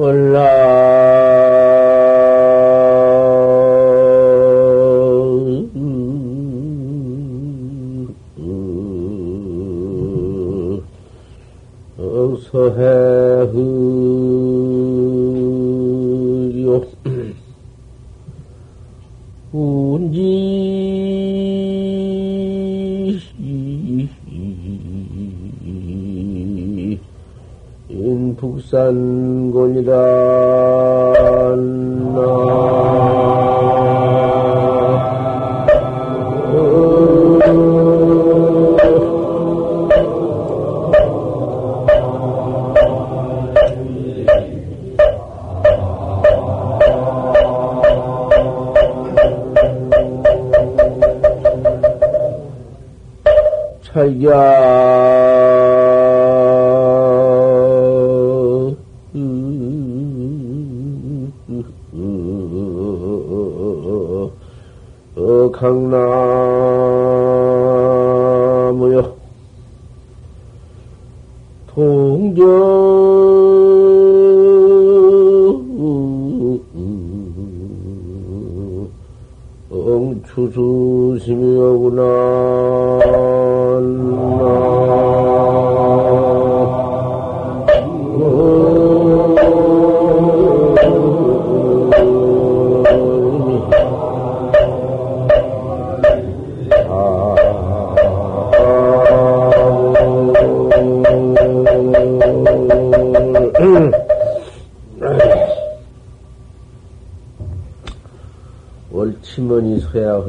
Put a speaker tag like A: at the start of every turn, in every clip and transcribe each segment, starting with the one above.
A: 서해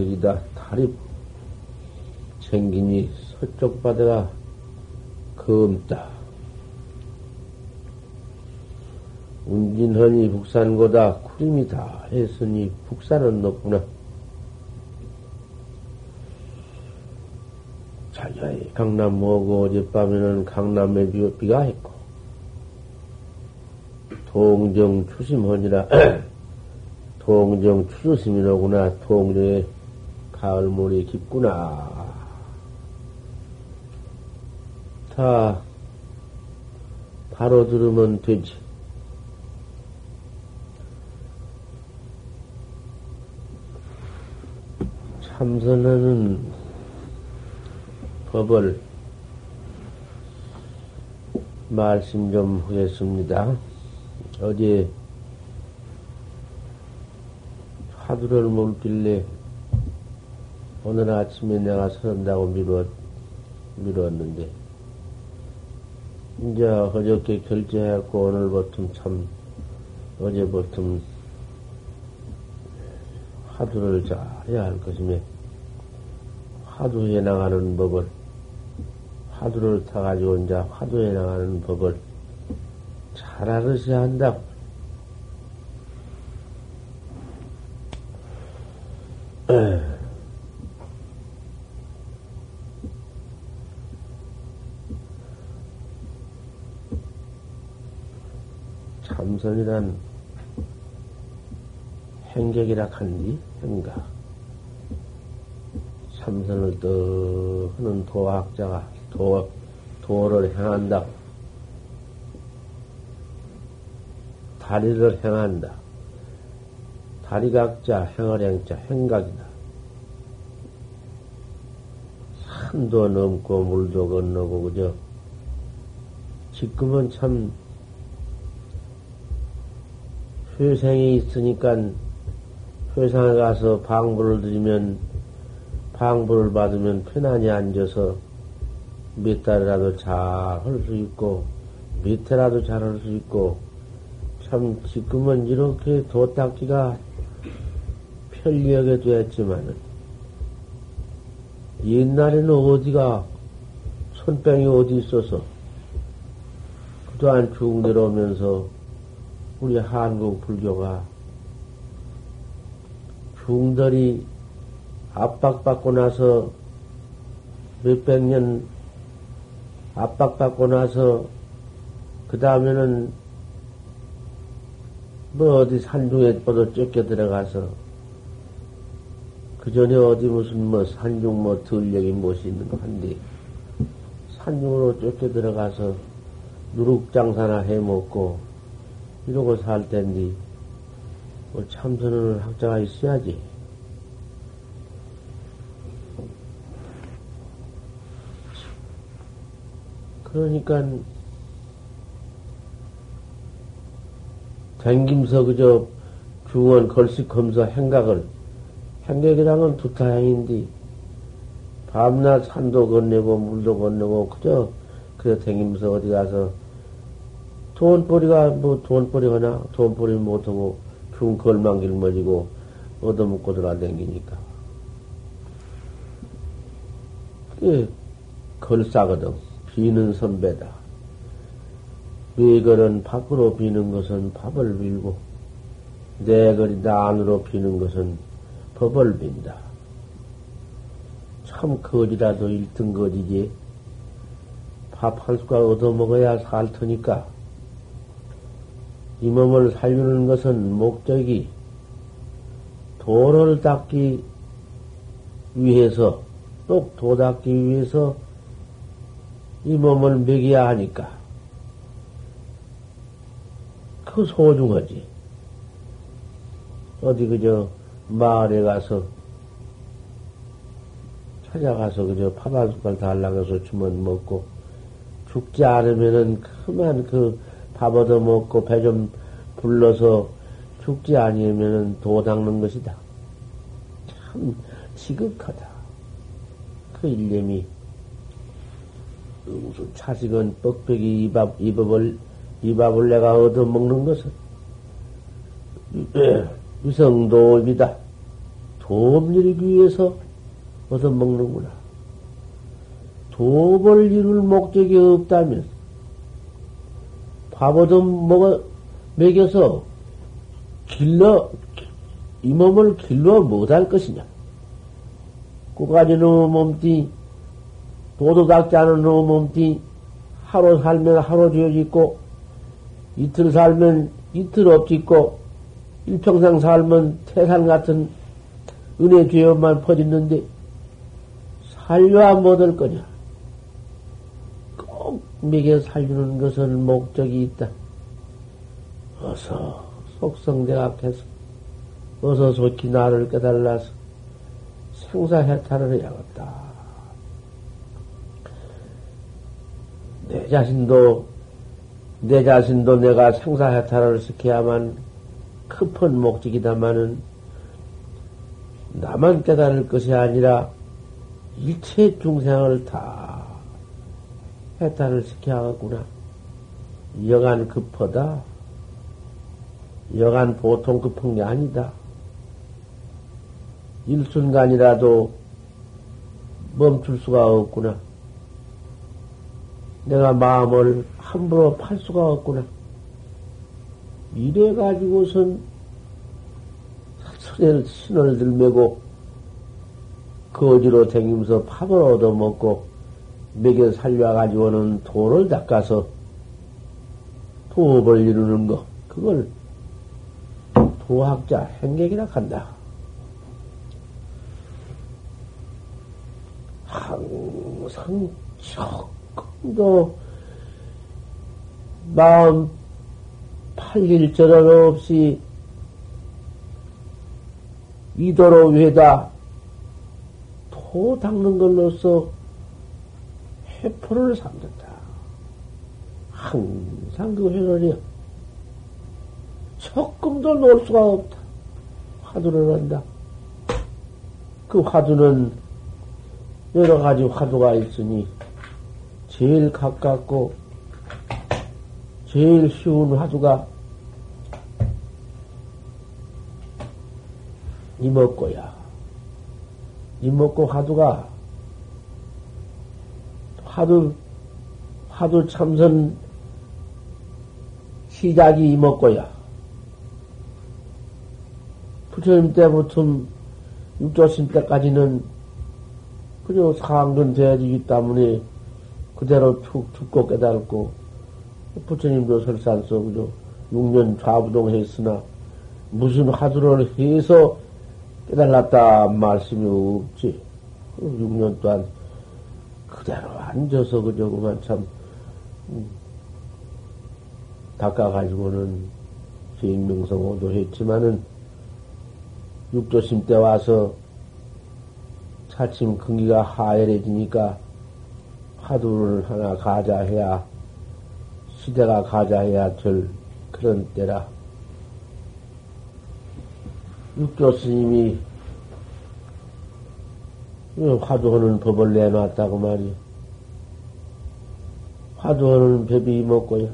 A: 서야흐이다. 다리 챙기니 서쪽 바다가 검다. 운진허니 북산고다 구름이 다 했으니 북산은 높구나. 자야히 강남 뭐고 어젯밤에는 강남에 비, 가 했고 동정 추심허니라 동정 추조심이로구나 동정의 가을물이 깊구나 다 바로 들으면 되지 참선하는 법을 말씀 좀 하겠습니다. 어제 화두를 물길래 오늘 아침에 내가 서른다고 미뤘, 미뤘는데, 이제 어저께 결제했고 오늘부터 참, 어제부터 화두를 잘해야 할 것이며, 화두에 나가는 법을, 화두를 타가지고 이제 화두에 나가는 법을 잘 알으셔야 한다 고. 참선이란 행격이라 한디 행각. 참선을 또 하는 도학자가 도, 도를 행한다. 다리를 행한다. 다리각자, 행어량자, 행각이다. 산도 넘고 물도 건너고, 그죠? 지금은 참, 회생이 있으니까, 회상에 가서 방부를 드리면, 방부를 받으면 편안히 앉아서 몇 달이라도 잘 할 수 있고, 밑에라도 잘 할 수 있고, 참 지금은 이렇게 도 닦기가 편리하게 되었지만은, 옛날에는 어디가, 손병이 어디 있어서, 그동안 쭉 내려오면서, 우리 한국 불교가 중들이 압박받고 나서 몇백 년 압박받고 나서 그 다음에는 뭐 어디 산중에 뻗어 쫓겨 들어가서 그 전에 어디 무슨 뭐 산중 뭐 들녘이 무엇이 있는 거 한데 산중으로 쫓겨 들어가서 누룩 장사나 해 먹고 이러고 살 텐데, 뭐 참선을 학자가 있어야지. 그러니까, 댕김서 그저 중원 걸식검서 행각을, 행각이랑은 두타행인데, 밤낮 산도 건네고 물도 건네고 그저 그래 댕기면서 어디 가서 돈벌이가 뭐 돈벌이거나 돈벌이 못하고 중 걸망길 멀리고 얻어먹고 돌아다니니까 그게 걸싸거든 비는 선배다 외걸은 밖으로 비는 것은 밥을 빌고 내걸이 안으로 비는 것은 법을 빈다 참 거지라도 1등 거지지. 밥 한 숟갈 얻어먹어야 살 테니까. 이 몸을 살리는 것은 목적이 도를 닦기 위해서, 똑도 닦기 위해서 이 몸을 먹여야 하니까. 그 소중하지. 어디 그저 마을에 가서 찾아가서 그저 밥 한 숟갈 달라고 주면 먹고 죽지 않으면은 그만 그 밥 얻어 먹고 배 좀 불러서 죽지 아니면은 도 닦는 것이다. 참 지극하다. 그 일념이 응수 차식은 뻑뻑이 이밥 이밥을 이밥을 내가 얻어 먹는 것은 위성도입니다. 도움 일기 위해서 얻어먹는구나. 도벌 이룰 목적이 없다면 밥 얻어 먹어, 먹여서 길러, 이 몸을 길러 못할 것이냐. 꾸가지 놈의 몸띠, 도도 닦지 않은 놈의 몸띠, 하루 살면 하루 지어짓고, 이틀 살면 이틀 업짓고, 일평생 살면 태산 같은 은혜 죄업만 퍼짓는데, 살려야 못할 거냐? 꼭 먹여 살리는 것은 목적이 있다. 어서 속성대학해서 어서 좋게 나를 깨달라서 생사해탈을 해야겠다. 내 자신도 내 자신도 내가 생사해탈을 시켜야만 급한 목적이다마는 나만 깨달을 것이 아니라 일체 중생을 다 해탈을 시켜야겠구나. 여간 급하다. 여간 보통 급한 게 아니다. 일순간이라도 멈출 수가 없구나. 내가 마음을 함부로 팔 수가 없구나. 이래가지고선 선을 신을 들매고 거지로 댕기면서 밥을 얻어먹고 먹여 살려가지고는 돌을 닦아서 도업을 이루는 거, 그걸 도학자 행객이라 한다. 항상 조금도 마음 팔릴 저럴 없이 이도로 외다 코 닦는 걸로써 회포를 삼는다. 항상 그 회론이야. 조금도 놓을 수가 없다. 화두를 한다. 그 화두는 여러 가지 화두가 있으니 제일 가깝고 제일 쉬운 화두가 이먹고야. 이먹고 화두가 화두 화두 참선 시작이 이먹고야. 부처님 때부터 육조신 때까지는 그저 상근 돼야지기 때문에 그대로 툭 죽고 깨달고 부처님도 설산서 그저 6년 좌부동 했으나 무슨 화두를 해서 깨달았다 말씀이 없지. 6년 동안 그대로 앉아서 그저 그만 참 음, 닦아가지고는 비행명성호도 했지만은 육조심 때 와서 차츰 근기가 하열해지니까 화두를 하나 가자해야 시대가 가자해야 될 그런 때라. 육조 스님이 화두하는 법을 내놨다고 말이요. 화두하는 법이 뭐고요?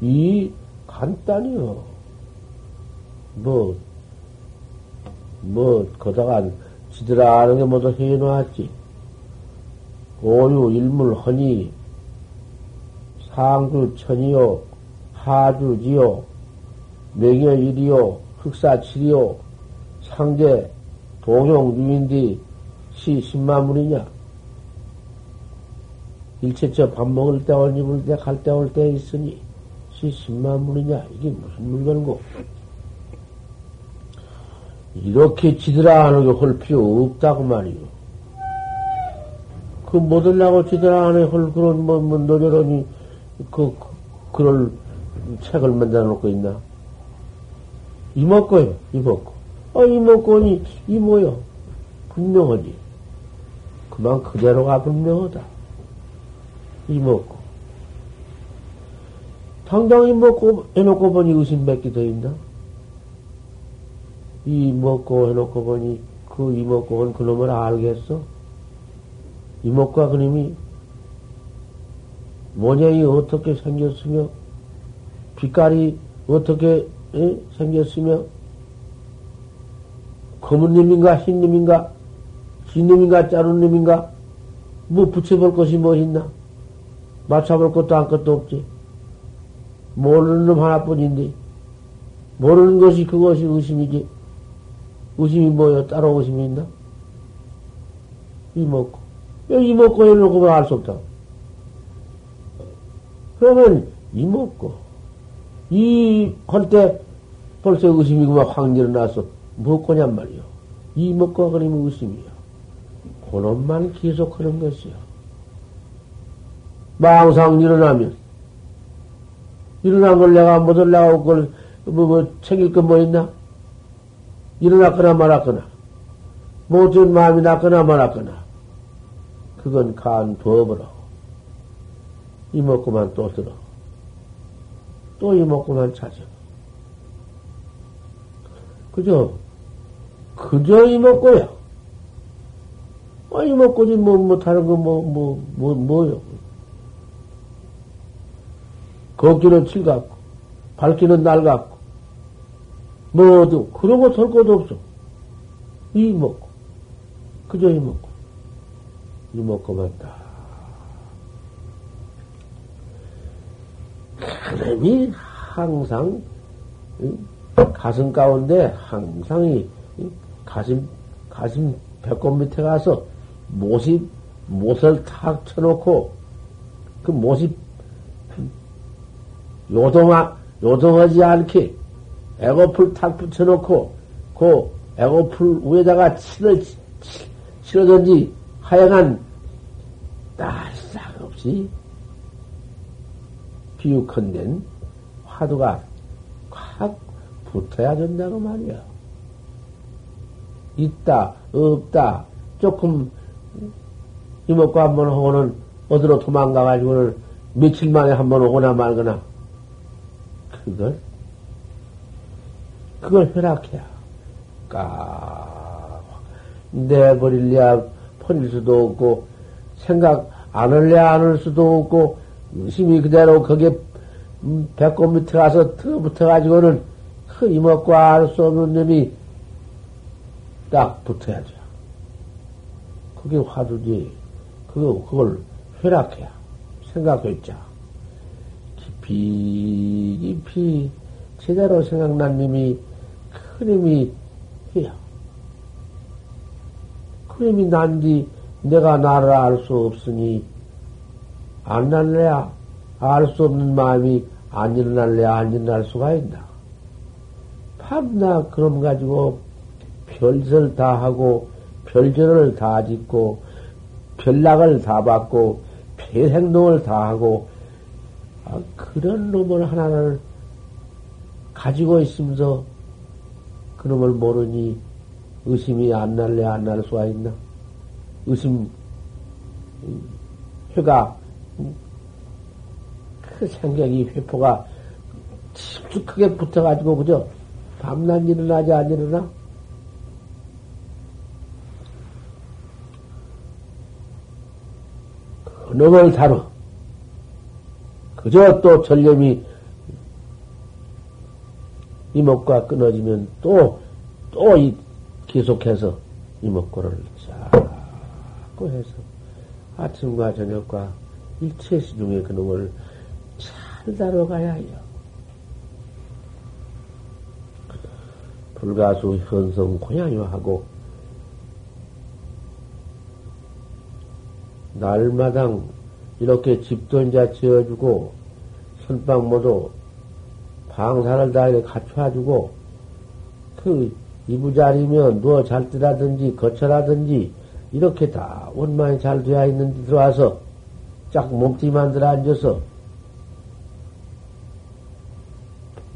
A: 이 간단히요. 뭐, 뭐, 거다가 지들아 아는 게 모두 해놓았지. 오유 일물 허니, 상주 천이요, 하주지요, 명여 일이요, 흑사칠이요, 상제, 동용 유인디, 시 십만문이냐? 일체처 밥 먹을 때, 옷 입을 때, 갈 때, 올 때 있으니, 시 십만문이냐? 이게 무슨 물건고? 이렇게 지들아 하는 게할 필요 없다고 말이요. 그 못하려고 지들아 하는 할 그런 뭐, 뭐 노저러니 그, 그 그럴 책을 만들어 놓고 있나? 이먹고요, 이먹고. 아, 이먹고니 이모요. 분명하지. 그만 그대로가 분명하다. 이먹고. 당장 이먹고 해놓고 보니 의심 몇개더 있나? 이 먹고 해놓고 보니 그 이먹고는 그놈을 알겠어? 이먹고가 그놈이 모양이 어떻게 생겼으며 빛깔이 어떻게 에? 생겼으며 검은 놈인가 흰 놈인가 흰 놈인가 자른 놈인가 뭐 붙여볼 것이 뭐 있나 맞춰볼 것도 한 것도 없지 모르는 놈 하나뿐인데 모르는 것이 그것이 의심이지 의심이 뭐여 따로 의심이 있나? 이먹고. 이먹고 해놓고 알 수 없다. 그러면 이먹고. 이, 할 때 벌써 의심이구만 확 일어나서 먹고냔 말이요. 이먹고 그러면 의심이야. 그놈만 계속하는 것이요. 망상 일어나면, 일어난 걸 내가 못 올라가고 그걸 뭐, 뭐, 챙길 거뭐 있나? 일어났거나 말았거나, 못된 마음이 났거나 말았거나, 그건 간 두어버려. 이먹고만 또 들어. 또 이먹고만 찾아. 그저, 그저 이먹고야. 아, 이먹고지, 뭐, 뭐, 다른 거, 뭐, 뭐, 뭐, 뭐요. 걷기는 칠 같고, 밝기는 날 같고, 뭐도 그런 거설 것도 없어. 이 먹고 그저 이 먹고 이 먹고만 다. 그러니 항상 가슴 가운데 항상 이 가슴 가슴 배꼽 밑에 가서 못이 못을 탁 쳐놓고 그 못이 요동하 요동하지 않게 애고풀 탁 붙여놓고 그 애고풀 위에다가 칠을 치러든지 하여간 딸싹 없이 비육헌된 화두가 확 붙어야 된다고 말이야. 있다, 없다, 조금 이먹고 한번 오고는 어디로 도망가가지고는 며칠 만에 한 번 오거나 말거나. 그걸 그걸 허락해야. 까, 내버릴래야 버릴 수도 없고, 생각 안 할래야 안 할 수도 없고, 의심이 그대로 거기에 음, 배꼽 밑에 가서 들어붙어가지고는 그 이먹고 알수 없는 놈이 딱 붙어야죠. 그게 화두지. 그거, 그걸 회락해야. 생각했자. 깊이, 깊이, 제대로 생각난 놈이 그림이 해야. 그림이 난뒤 내가 나를 알 수 없으니 안 날래야 알 수 없는 마음이 안 일어날래야 안 일어날 수가 있나. 밤낮 그럼 가지고 별설 다 하고 별절을 다 짓고 별락을 다 받고 별행동을 다 하고 아, 그런 놈을 하나를 가지고 있으면서 그놈을 모르니 의심이 안 날래 안 날 수가 있나? 의심, 회가, 그 생각이 회포가 깊숙하게 붙어가지고, 그죠? 밤낮 일어나지 안 일어나? 그놈을 다루. 그저 또 전념이 이목과 끊어지면 또, 또 이, 계속해서 이목구를 자꾸 해서 아침과 저녁과 일체 시중에 그놈을 잘 다뤄가야 해요. 불가수 현성 고양이하고 날마당 이렇게 집도 이제 지어주고 선방 모두 방사를 다 갖춰주고 그 이부자리면 누워 잘 뜨라든지 거쳐라든지 이렇게 다 원만히 잘 되어 있는데 들어와서 짝 몸뚱이만 들어 앉아서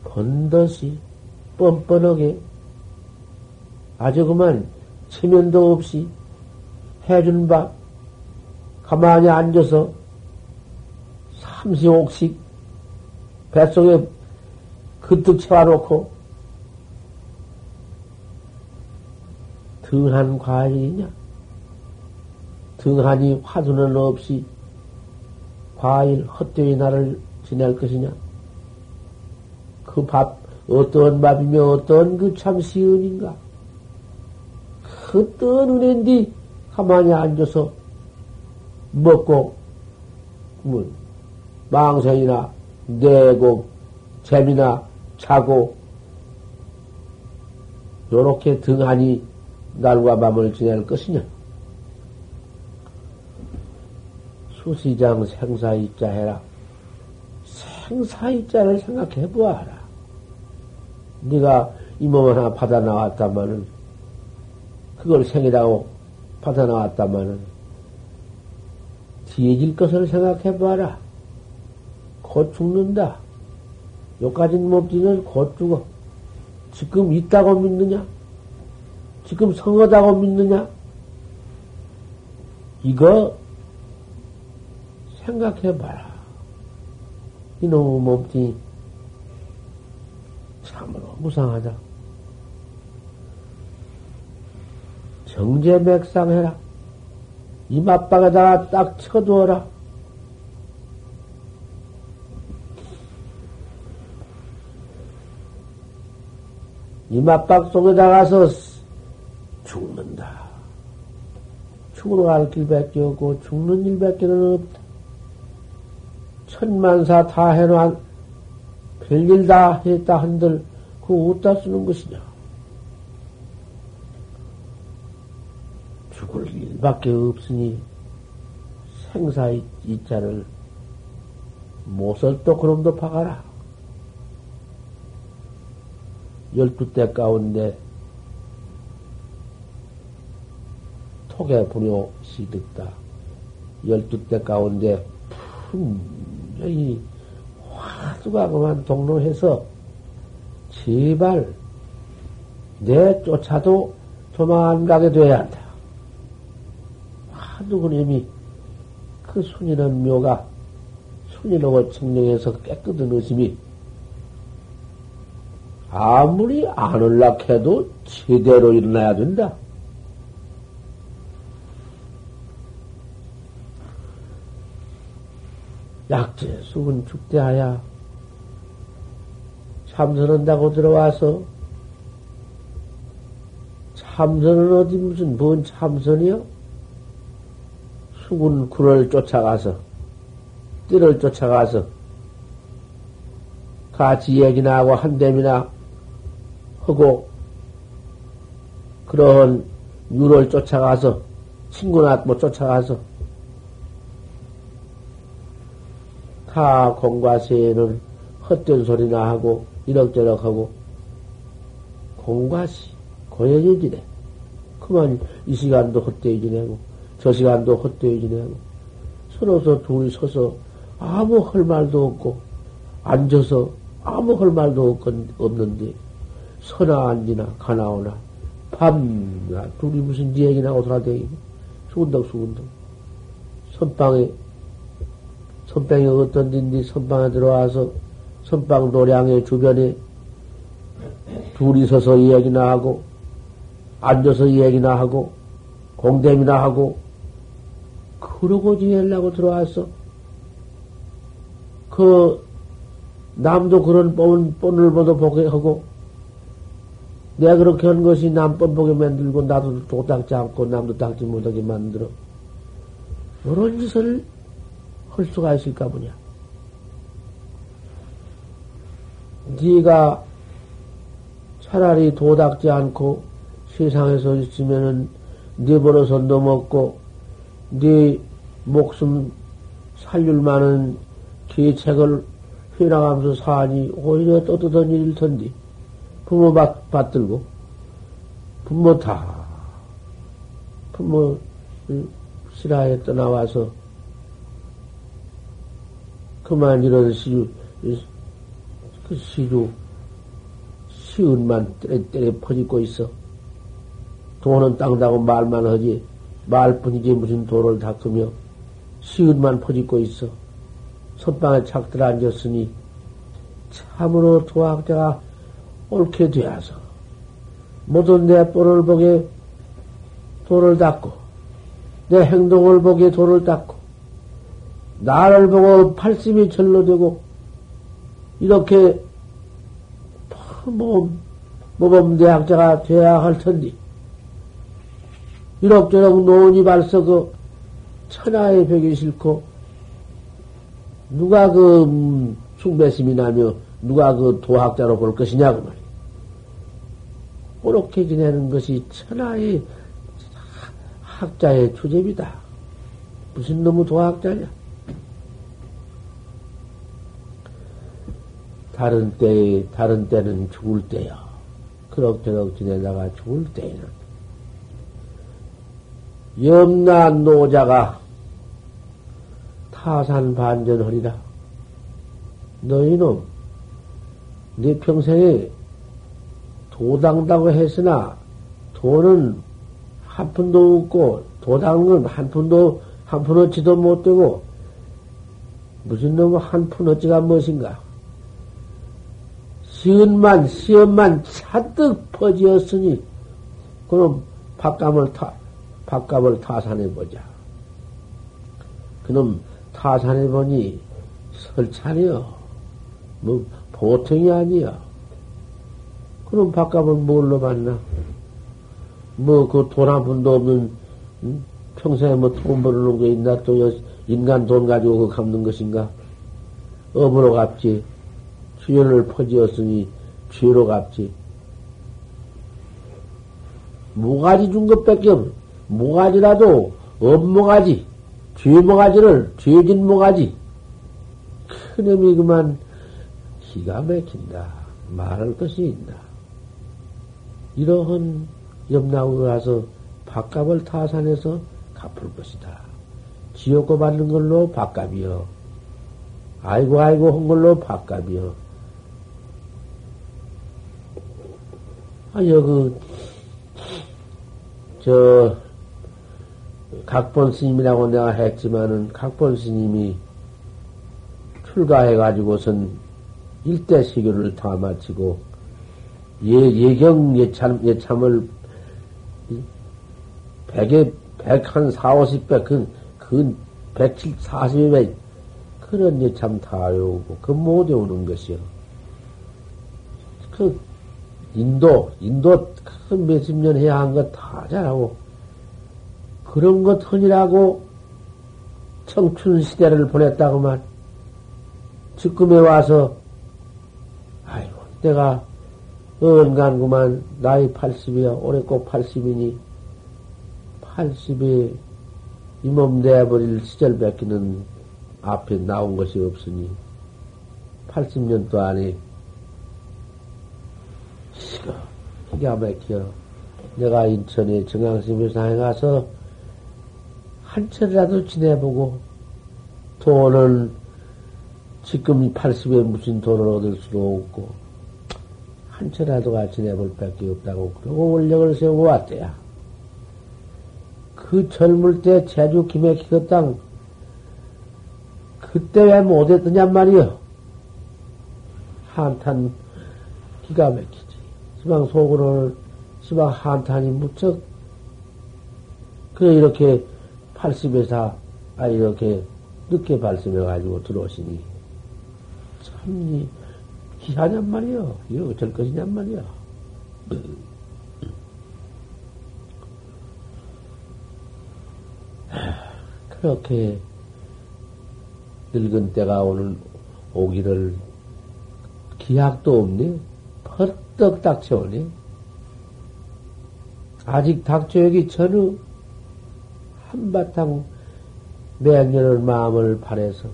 A: 번듯이 뻔뻔하게 아주 그만 체면도 없이 해준 바 가만히 앉아서 삼시옥씩 뱃속에 그득 채워놓고 등한 과일이냐? 등한이 화두는 없이 과일 헛되이 나를 지낼 것이냐? 그 밥, 어떤 밥이며 어떤 그 참 시은인가? 어떤 은혜인데 가만히 앉아서 먹고, 뭐, 망생이나 내고, 재미나 자고, 요렇게 등하니 날과 밤을 지낼 것이냐? 수시장 생사이자 해라. 생사이자를 생각해 보아라. 네가 이 몸 하나 받아 나왔다마는 그걸 생이라고 받아 나왔다마는 뒤에질 것을 생각해 보아라. 곧 죽는다. 요까진 몸뚱이는 곧 죽어. 지금 있다고 믿느냐? 지금 성하다고 믿느냐? 이거 생각해봐라. 이놈의 몸뚱이 참으로 무상하다. 정제맥상해라. 이맛박에다가 딱 쳐두어라. 이맛박 속에다가서 죽는다. 죽으러 갈 길밖에 없고 죽는 일밖에는 없다. 천만사 다 해놓은 별일 다 했다 한들 그거 어디다 쓰는 것이냐? 죽을 일 밖에 없으니 생사의 이자를 또 그놈도 박아라. 열두 때 가운데 속에 불효 시득다. 열두 때 가운데 분명히 화두가 그만 동로해서 제발 내 쫓아도 도망가게 돼야 한다. 그님이 그 순이는 묘가 순이라고 청령해서 깨끗한 의심이 아무리 안 올락해도 제대로 일어나야 된다. 약재 수분 축대하야 참선한다고 들어와서 참선은 어디 무슨 뭔 참선이요? 수군 굴을 쫓아가서 띠를 쫓아가서 같이 얘기나 하고 한댐이나 하고 그런 유를 쫓아가서 친구나 뭐 쫓아가서 타 공과세에는 헛된 소리나 하고 이럭저럭 하고 공과시 고연히 지내. 그만 이 시간도 헛되이 지내고 저 시간도 헛되이 지내고 서로서 둘이 서서 아무 할 말도 없고 앉아서 아무 할 말도 없는데, 서나 앉으나, 가나 오나, 밤나, 둘이 무슨 네 얘기나 오돌아다니고, 수근덕, 수근덕. 선방에, 선방에 어떤 데인데 선방에 들어와서, 선방 도량의 주변에 둘이 서서 이야기나 하고, 앉아서 이야기나 하고, 공대이나 하고, 그러고 지내려고 들어왔어. 그, 남도 그런 뻔, 뻔을 보도 보게 하고, 내가 그렇게 한 것이 남뻔 보게 만들고, 나도 도 닦지 않고, 남도 닦지 못하게 만들어. 이런 짓을 할 수가 있을까 보냐. 네가 차라리 도닦지 않고 세상에서 있으면은 네 버릇은 넘었고 네 목숨 살릴 만한 계책을 해나가면서 사니 오히려 떳떳한 일일 텐데 부모 받, 받들고 부모 다 부모 실하에 떠나와서 그만 이런 시주 그 시주 때려, 때려 퍼지고 있어. 돈은 땅다고 말만 하지 말뿐이지 무슨 돈을 닦으며 시은만 퍼지고 있어. 선방에 착들 앉았으니 참으로 도학자가 옳게 되어서 모든 내 뻔을 보게 돈을 닦고 내 행동을 보게 돈을 닦고 나를 보고 팔심이 절로 되고 이렇게 뭐 모범 대학자가 되어야 할 텐데 이럭저럭 노은이 발서 그 천하의 벽이 싫고 누가 그 음, 숭배심이 나며 누가 그 도학자로 볼 것이냐고 말이야. 그렇게 지내는 것이 천하의 학자의 주제비다. 무슨 너무 도학자냐? 다른 때, 다른 때는 죽을 때야. 그럭저럭 지내다가 죽을 때에는 염난 노자가 타산 반전하리라. 너희놈, 네 평생에 도당다고 했으나 돈은 한 푼도 없고 도당은 한 푼도 한 푼어치도 못 되고 무슨 놈 한 푼어치가 무엇인가? 시은만 시연만 잔뜩 퍼지었으니 그럼 밥값을 타 밥값을 타산해 보자. 그놈 타산해 보니 설찬이요. 뭐 보통이 아니야. 그럼 밥값을 뭘로 받나? 뭐 그 돈 한 푼도 없는 응? 평생에 뭐 돈 벌는 게 있나 또 인간 돈 가지고 그 갚는 것인가? 업으로 갚지. 수연을 퍼지었으니 죄로 갚지. 모가지 준 것밖에 없. 모가지라도 업모가지, 죄모가지를 죄진 모가지. 큰놈이 그만 기가 막힌다. 말할 것이 있나. 이러한 염나고 가서 밥값을 타산해서 갚을 것이다. 지옥고 받는 걸로 밥값이여. 아이고 아이고 한 걸로 밥값이여. 아, 여기, 저, 각본 스님이라고 내가 했지만은, 각본 스님이 출가해가지고선 일대 시교를 다 마치고, 예, 예경 예참, 예참을, 백에, 백한 사오십 백, 그, 그, 백칠, 사십여 백, 그런 예참 다 외우고, 그 못 외우는 것이요. 그, 인도, 인도 큰 몇십 년 해야 한것다 잘하고, 그런 것 헌이라고 청춘 시대를 보냈다고만, 지금에 와서, 아이고, 내가 언간구만, 나이 80이야, 올해 꼭 80이니, 80에 이몸 내버릴 시절 뵙기는 앞에 나온 것이 없으니, 80년도 안에 시가 기가 막혀. 내가 인천에 정강심의상에 가서 한 철이라도 지내보고 돈은 지금 80에 무슨 돈을 얻을 수도 없고, 한 채라도 같이 내볼 밖에 없다고 그러고 원력을 세우고 왔대야. 그 젊을 때 제주 김해키그 땅, 그때 왜 못했더냔 말이여. 한탄 기가 막히지. 시방 속으로는 시방 한탄이 무척, 그래, 이렇게 80에서, 아, 이렇게 늦게 발심해가지고 들어오시니, 참, 희하냔 말이여. 이거 어쩔 것이냔 말이여. 그렇게 늙은 때가 오는 오기를 기약도 없니? 펄떡 닥쳐오니? 아직 닥쳐오기 전후 한바탕 매년을 마음을 바래서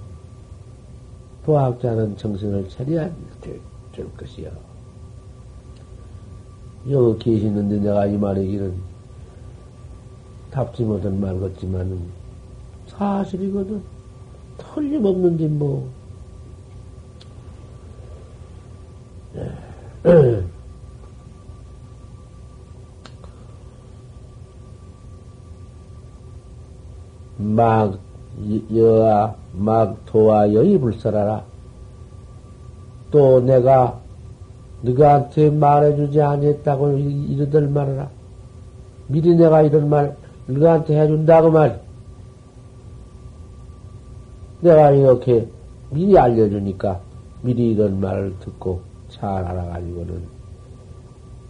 A: 도학자는 정신을 차려야 될, 될 것이요. 여기 계시는데 내가 이 말이기는 답지 못한 말 같지만은 사실이거든. 틀림없는지 뭐. 막 여아 막 도와 여의 불설하라. 또 내가 너한테 말해주지 않았다고 이러들 말하라. 미리 내가 이런 말 너한테 해준다고 말. 내가 이렇게 미리 알려주니까 미리 이런 말을 듣고 잘 알아가지고는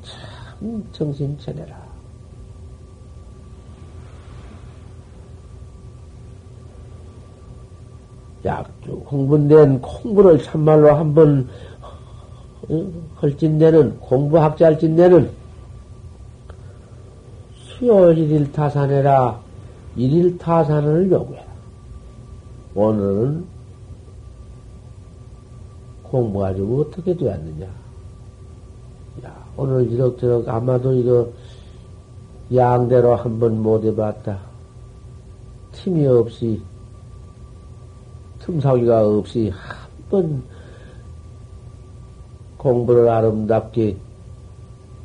A: 참 정신 차려라. 약주 공부된 공부를 참말로 한번 어, 헐진내는 공부학자 할진내는 수요일 일일 타산해라 일일 타산을 요구해라. 오늘은 공부 가지고 어떻게 되었느냐. 야, 오늘 이럭저럭 아마도 이거 양대로 한번 못 해봤다. 틈이 없이 틈사기가 없이 한 번 공부를 아름답게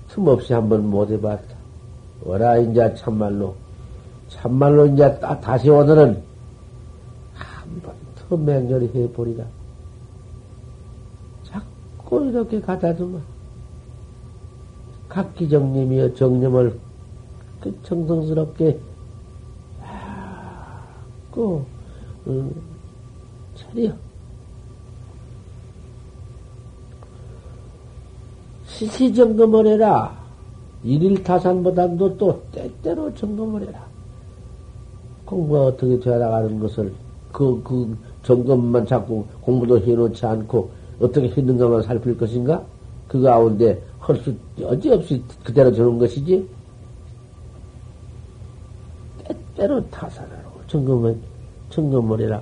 A: 틈 없이 한 번 못 해봤다. 어라, 이제 참말로, 참말로 이제 다시 오늘은 한 번 더 맹렬히 해보리라. 자꾸 이렇게 갖다 두면, 각기정님이여 정념을 그 정성스럽게, 자꾸, 음, 차려. 시시 점검을 해라. 일일 타산보다도 또 때때로 점검을 해라. 공부가 어떻게 되어 나가는 것을 그, 그 점검만 자꾸 공부도 해놓지 않고 어떻게 했는가만 살필 것인가? 그 가운데 헐수 어찌없이 그대로 저런 것이지? 때때로 타산하라고 점검을, 점검을 해라.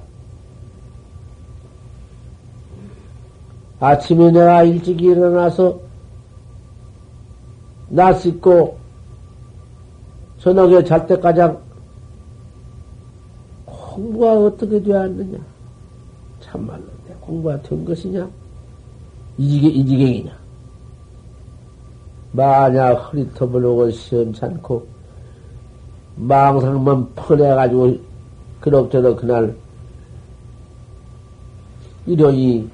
A: 아침에 내가 일찍 일어나서 나 씻고 저녁에 잘 때까지 공부가 어떻게 되었느냐? 참말로 내 공부가 된 것이냐? 이지개, 이지갱이냐? 만약 허리터블로고 시원찮고 망상만 퍼내가지고 그럭저럭 그날 일요이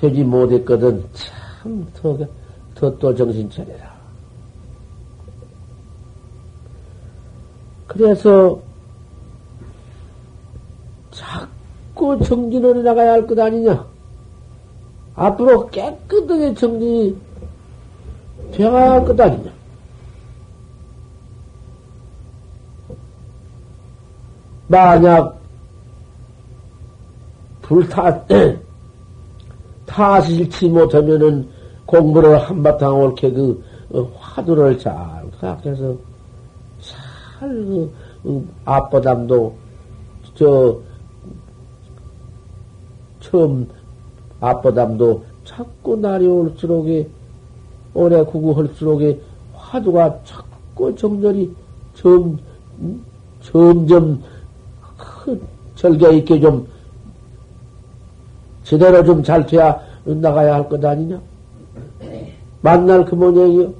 A: 되지 못했거든. 참, 더, 더 또 정신 차려라. 그래서, 자꾸 정진을 나가야 할 것 아니냐? 앞으로 깨끗하게 정진이 되어야 할 것 아니냐? 만약 불타, 타실치 못하면은 공부를 한바탕 옳게 그 어, 화두를 잘 생각해서 잘그 어, 앞보담도 저 처음 앞보담도 자꾸 날이 올수록에 오래 구구할수록에 화두가 자꾸 정렬이 점, 점점 큰 절개 있게 좀 제대로 좀 잘 돼야 나가야 할 것 아니냐? 만날 그 모양이요.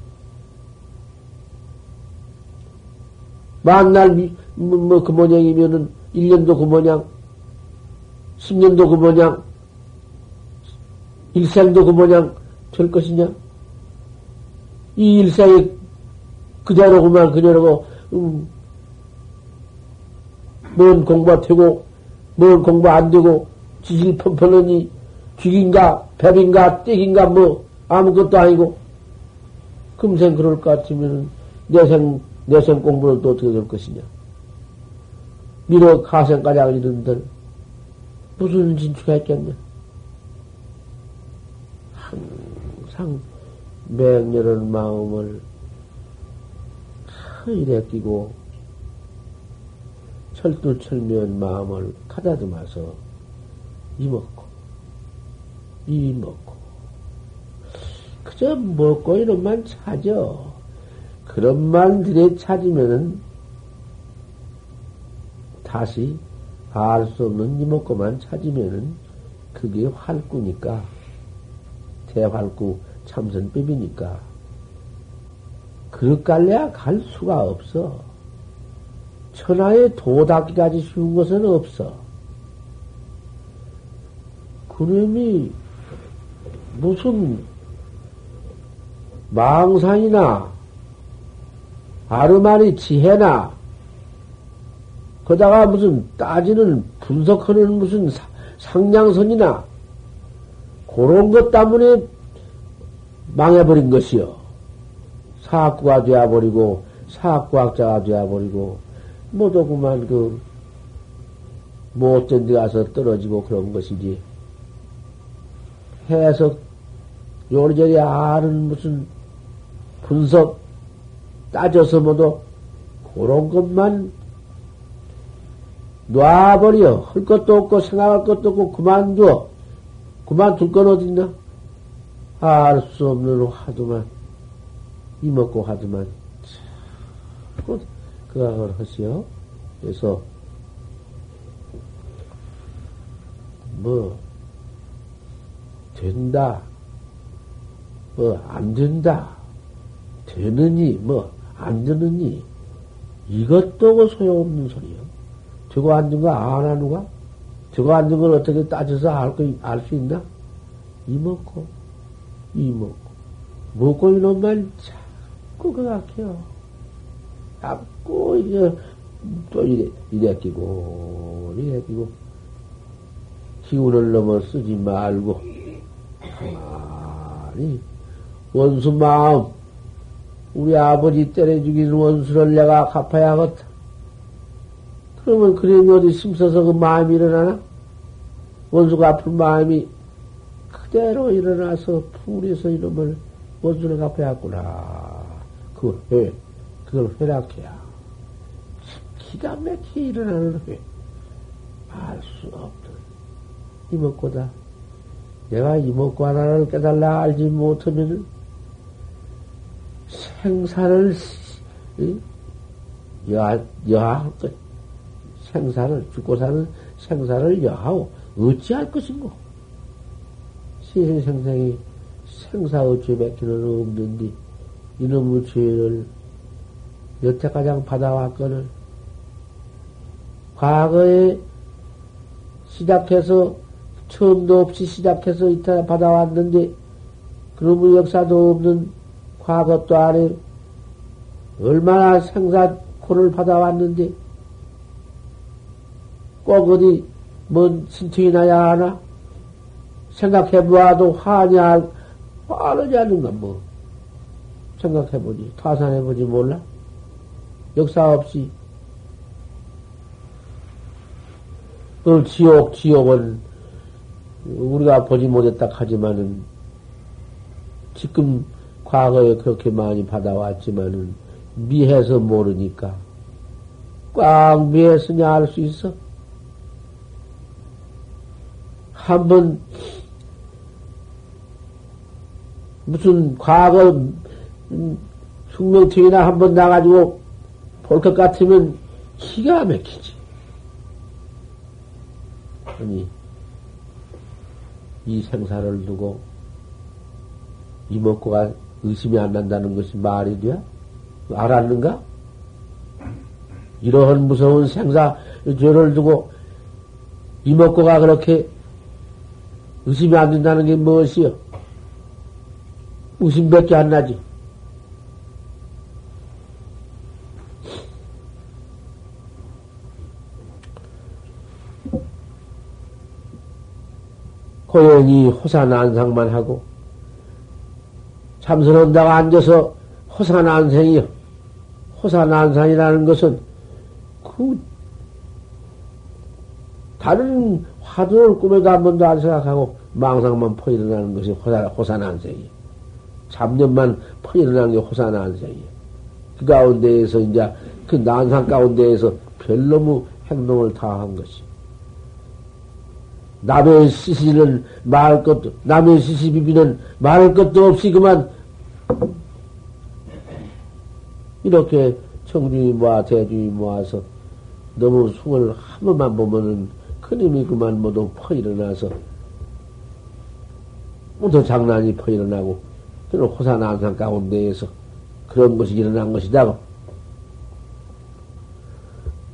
A: 만날 뭐, 뭐, 그 모양이면은 1년도 그 모양, 10년도 그 모양, 일생도 그 모양 될 것이냐? 이 일생이 그대로구만, 그대로고, 음, 뭔 공부가 되고, 뭔 공부 안 되고, 지질 펀펀하니, 쥐긴가, 뱀인가, 떼긴가, 뭐, 아무것도 아니고, 금생 그럴 것 같으면, 내생, 내생 공부는 또 어떻게 될 것이냐? 미뤄 가생까지 하기 이른들, 무슨 진취가 있겠냐? 항상 맹렬한 마음을 이래 끼고 철두철미한 마음을 가다듬어서 이 먹고 이 먹고 그저 먹고 이런만 찾아 그런 만들에 찾으면은 다시 알 수 없는 이먹고만 찾으면은 그게 활구니까 대활구 참선법이니까 그릇 갈래야 갈 수가 없어. 천하에 도닦기까지 쉬운 것은 없어. 그놈이 무슨 망상이나 아르마리 지혜나 거다가 무슨 따지는 분석하는 무슨 상냥선이나 그런 것 때문에 망해버린 것이요. 사학구가 되어버리고, 사학구학자가 되어버리고, 모두 그만 그, 못된 데 가서 떨어지고 그런 것이지. 해석, 요리저리 아는 무슨 분석 따져서 모두 그런 것만 놔버려. 할 것도 없고 생각할 것도 없고 그만둬. 그만둘 건 어딨나? 알 수 없는 화두만, 이먹고 화두만, 자꾸 그각을 하시오. 그래서, 뭐, 된다, 뭐, 안 된다, 되느니, 뭐, 안 되느니, 이것도 그 소용없는 소리요. 저거 안된거안 하는가? 저거 안된걸 어떻게 따져서 알, 거, 알수 있나? 이먹고, 이먹고, 먹고 이놈만 자꾸 그각해요. 자꾸 이제 또 이래, 이래 끼고, 이래 끼고, 기운을 넘어 쓰지 말고, 가만히, 원수 마음, 우리 아버지 때려 죽인 원수를 내가 갚아야겠다. 그러면 그림이 어디 심서서 그 마음이 일어나나? 원수가 아픈 마음이 그대로 일어나서 풀에서 이름을 원수를 갚아야구나. 그 회, 그걸 회락해야. 기가 막히게 일어나는 회. 알 수 없던 이먹고다. 내가 하나를 깨달라 알지 못하면은 생사를 여, 여할 것. 생사를, 죽고 사는 생사를 여하고 어찌할 것인고. 시생생생이 생사 어찌 맺기는 없는데, 이놈의 죄를 여태까지 받아왔거늘, 과거에 시작해서, 처음도 없이 시작해서 이태 받아왔는데, 그놈의 역사도 없는 과거도 안에 얼마나 생사코를 받아왔는데, 꼭 어디 뭔 신통이 나야 하나? 생각해보아도 화냐, 화르지 않는가, 뭐. 생각해보지, 타산해보지 몰라? 역사 없이. 그 지옥, 지옥은 우리가 보지 못했다 하지만은 지금 과거에 그렇게 많이 받아왔지만은 미해서 모르니까 꽉 미해서냐 알 수 있어? 한번 무슨 과거 숙명팀이나 한번 나가지고 볼 것 같으면 기가 막히지. 아니 이 생사를 두고 이먹고가 의심이 안 난다는 것이 말이 돼? 알았는가? 이러한 무서운 생사 죄를 두고 이먹고가 그렇게 의심이 안 된다는 게 무엇이요? 의심밖에 안 나지. 고연히 호사난상만 하고 참선한다고 앉아서 호사난생이요. 호사난상이라는 것은 그 다른 화두를 꿈에도 한 번도 안 생각하고 망상만 퍼 일어나는 것이 호사, 호사난생이요. 잡념만 퍼 일어나는 게 호사난생이요. 그 가운데에서 이제 그 난상 가운데에서 별로무 행동을 다 한 것이. 남의 시시는 말할 것도, 남의 시시 비비는 말할 것도 없이 그만, 이렇게 청중이 모아, 대중이 모아서 너무 숭을 한 번만 보면은 큰 힘이 그만 모두 퍼 일어나서 모두 장난이 퍼 일어나고 그런 호사난상 가운데에서 그런 것이 일어난 것이다.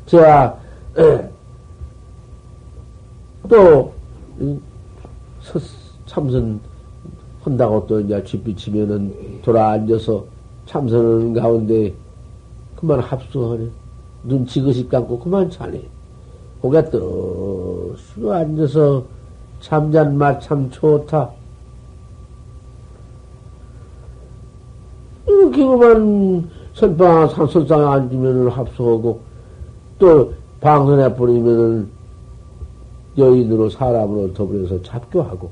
A: 제가 또 참선 한다고 또 이제 쥐비치면은 돌아 앉아서 참선하는 가운데 그만 합수하네. 눈 지그시 감고 그만 자네. 고개 떡 쉬어 앉아서 잠잔 맛참 좋다. 이렇게 그만 선방, 산설상에 앉으면 합수하고 또 방선해 버리면은 여인으로 사람으로 더불어서 잡교하고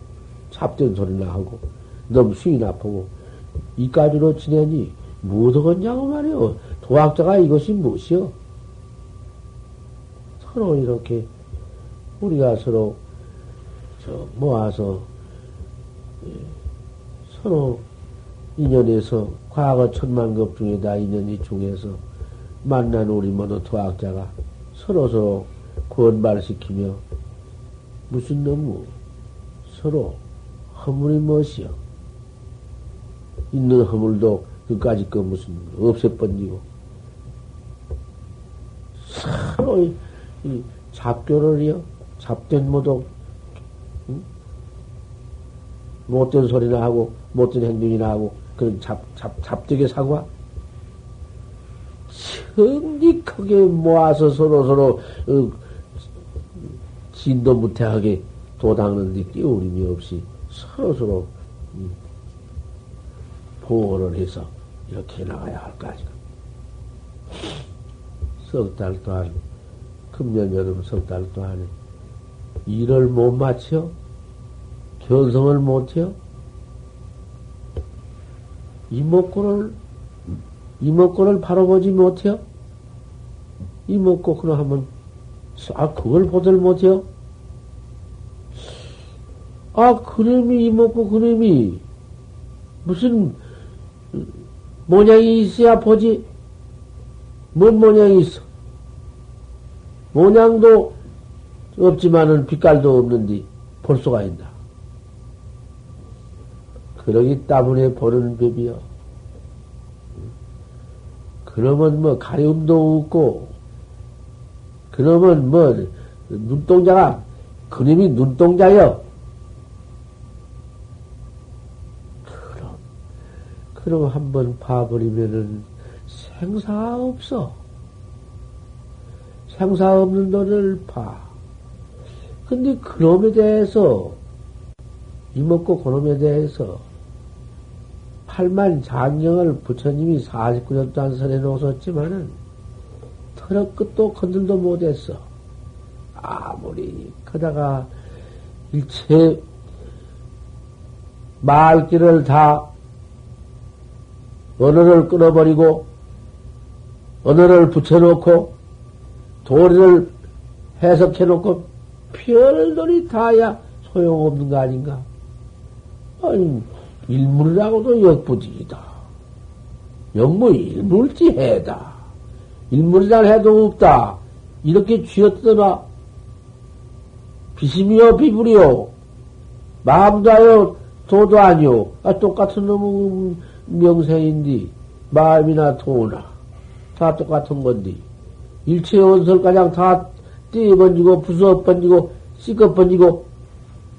A: 잡된 소리나 하고 너무 수이 나쁘고 이까지로 지내니 무엇하겠냐고 말이요. 도학자가 이것이 무엇이요? 서로 이렇게 우리가 서로 저 모아서 예, 서로 인연에서 과거 천만급 중에다 인연이 중에서 만난 우리 모두 도학자가 서로 서로 구원발시키며 무슨 너무 서로 허물이 무엇이요? 있는 허물도 그까지 거 무슨 없애번지고 서로 이, 이 잡교를요 잡된 모독 응? 못된 소리나 하고 못된 행동이나 하고 그런 잡, 잡, 잡되게 사과 정직하게 모아서 서로 서로 어, 진도 무태하게 도닦는 데 끼우림이 없이 서로서로 음, 보호를 해서 이렇게 나가야 할까, 지금. 석달 동안, 금년 여름 석달 동안에 일을 못 마쳐? 견성을 못 해요? 이목구를, 이목구를 바로 보지 못해요? 이목구, 그럼 한번 아, 그걸 보들 못해요? 아, 그놈이 이먹고 그놈이 무슨 모양이 있어야 보지? 뭔 모양이 있어? 모양도 없지만은 빛깔도 없는데 볼 수가 있다. 그러기 때문에 보는 법이요. 그러면 뭐 가려움도 없고 그러면 뭐, 눈동자가, 그림이 눈동자여. 그럼, 그럼 한번 봐버리면은 생사 없어. 생사 없는 너를 봐. 근데 그놈에 대해서, 이먹고 그놈에 대해서, 팔만 장경을 부처님이 49년 동안 선해 놓으셨지만은, 그런 끝도 건들도 못했어. 아무리 그다가 일체 말귀를 다 언어를 끊어버리고 언어를 붙여놓고 도리를 해석해놓고 별들이 다야 소용없는 거 아닌가? 아니 일물이라고도 역부지이다. 역무 일물지해다. 일물이라 해도 없다. 이렇게 쥐었더라. 비심이요, 비불이요. 마음도 아요, 도도 아니오. 아, 똑같은 놈의 명세인데, 마음이나 도나. 다 똑같은 건데. 일체 원설 가장 다떼 번지고, 부숴 번지고, 씻어 번지고,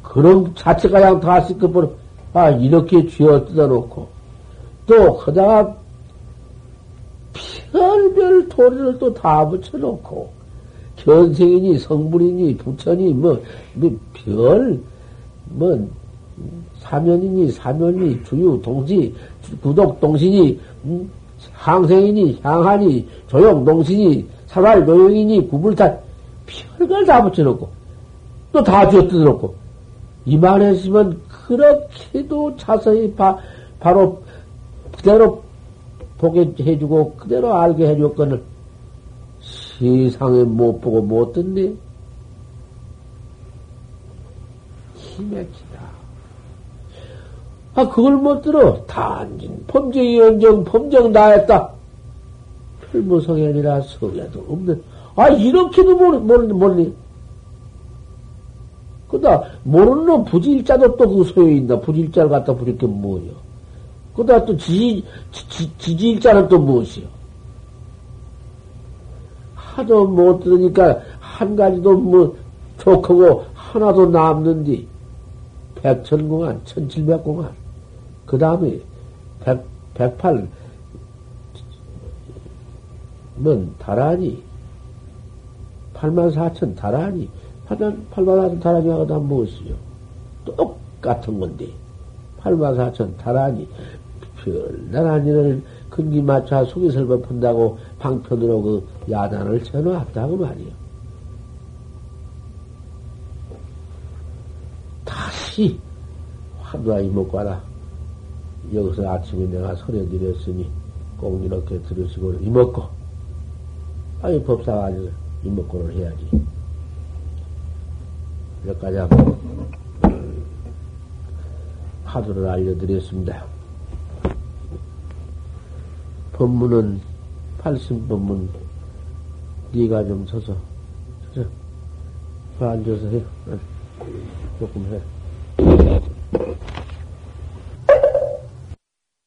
A: 그런 자체 가장 다 씻어 버려. 아, 이렇게 쥐어 뜯어 놓고, 또, 그다가 별별 도리를 또 다 붙여놓고, 견생이니, 성불이니, 부처니, 뭐, 뭐, 별, 뭐, 사면이니, 사면이, 주유, 동시, 구독, 동신이, 음, 항생이니, 향하니, 조용, 동신이, 사발, 노용이니, 구불타, 별걸 다 붙여놓고, 또 다 쥐어뜯어놓고, 이만했으면 그렇게도 자세히 바, 바로 그대로 보게 해주고, 그대로 알게 해줬거늘, 세상에 못 보고 못 듣네? 힘맥히다. 아, 그걸 못 들어. 단진, 범죄 연정, 범정 다 했다. 풀무성이 아니라 성에도 없는. 아, 이렇게도 모르, 모르, 모르니. 그다, 모르는 놈 부질자도 또 그 소용이 있나. 부질자를 갖다 부릴 게 뭐요. 그다 또 지, 지, 지, 지일자는 또 무엇이요. 하도 못 들으니까 한 가지도 뭐 좋고 하나도 남는디. 백천공안, 천칠백공안. 그 다음에 백, 백팔, 뭔, 다라니. 팔만 사천 다라니. 팔만, 팔만 사천 다라니가 다 무엇이요? 똑같은 건데. 팔만 사천 다라니. 별난 일을 근기 맞춰 속이 설법 푼다고 방편으로 그 야단을 쳐놓았다고 말이요. 다시 화두와 와라. 여기서 아침에 내가 설해 드렸으니 꼭 이렇게 들으시고 이먹고 아니 법사가 아니라 이먹고를 해야지. 여기까지 하고 화두를 알려드렸습니다. 법문은 팔심법문. 네가 좀 서서 서서. 앉아서 해. 조금 해